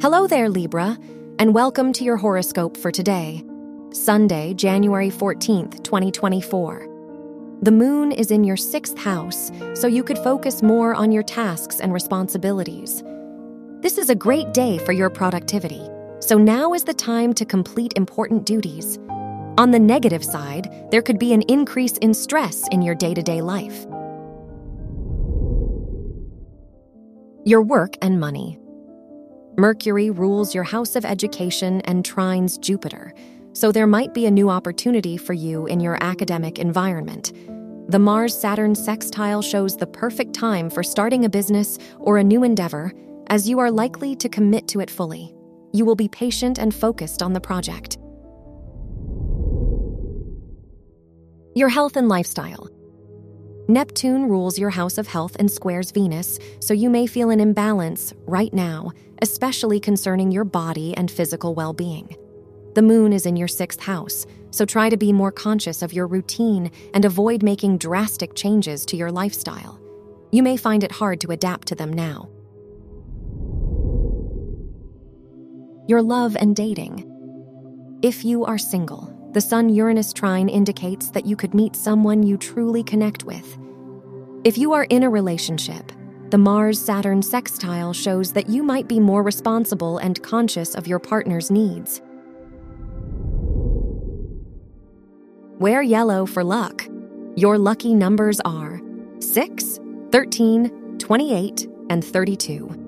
Hello there, Libra, and welcome to your horoscope for today, Sunday, January 14th, 2024. The moon is in your sixth house, so you could focus more on your tasks and responsibilities. This is a great day for your productivity, so now is the time to complete important duties. On the negative side, there could be an increase in stress in your day to day life. Your work and money. Mercury rules your house of education and trines Jupiter, so there might be a new opportunity for you in your academic environment. The Mars Saturn sextile shows the perfect time for starting a business or a new endeavor, as you are likely to commit to it fully. You will be patient and focused on the project. Your health and lifestyle. Neptune rules your house of health and squares Venus, so you may feel an imbalance right now, especially concerning your body and physical well being. The moon is in your sixth house, so try to be more conscious of your routine and avoid making drastic changes to your lifestyle. You may find it hard to adapt to them now. Your love and dating. If you are single, the Sun Uranus trine indicates that you could meet someone you truly connect with. If you are in a relationship, the Mars Saturn sextile shows that you might be more responsible and conscious of your partner's needs. Wear yellow for luck. Your lucky numbers are 6, 13, 28, and 32.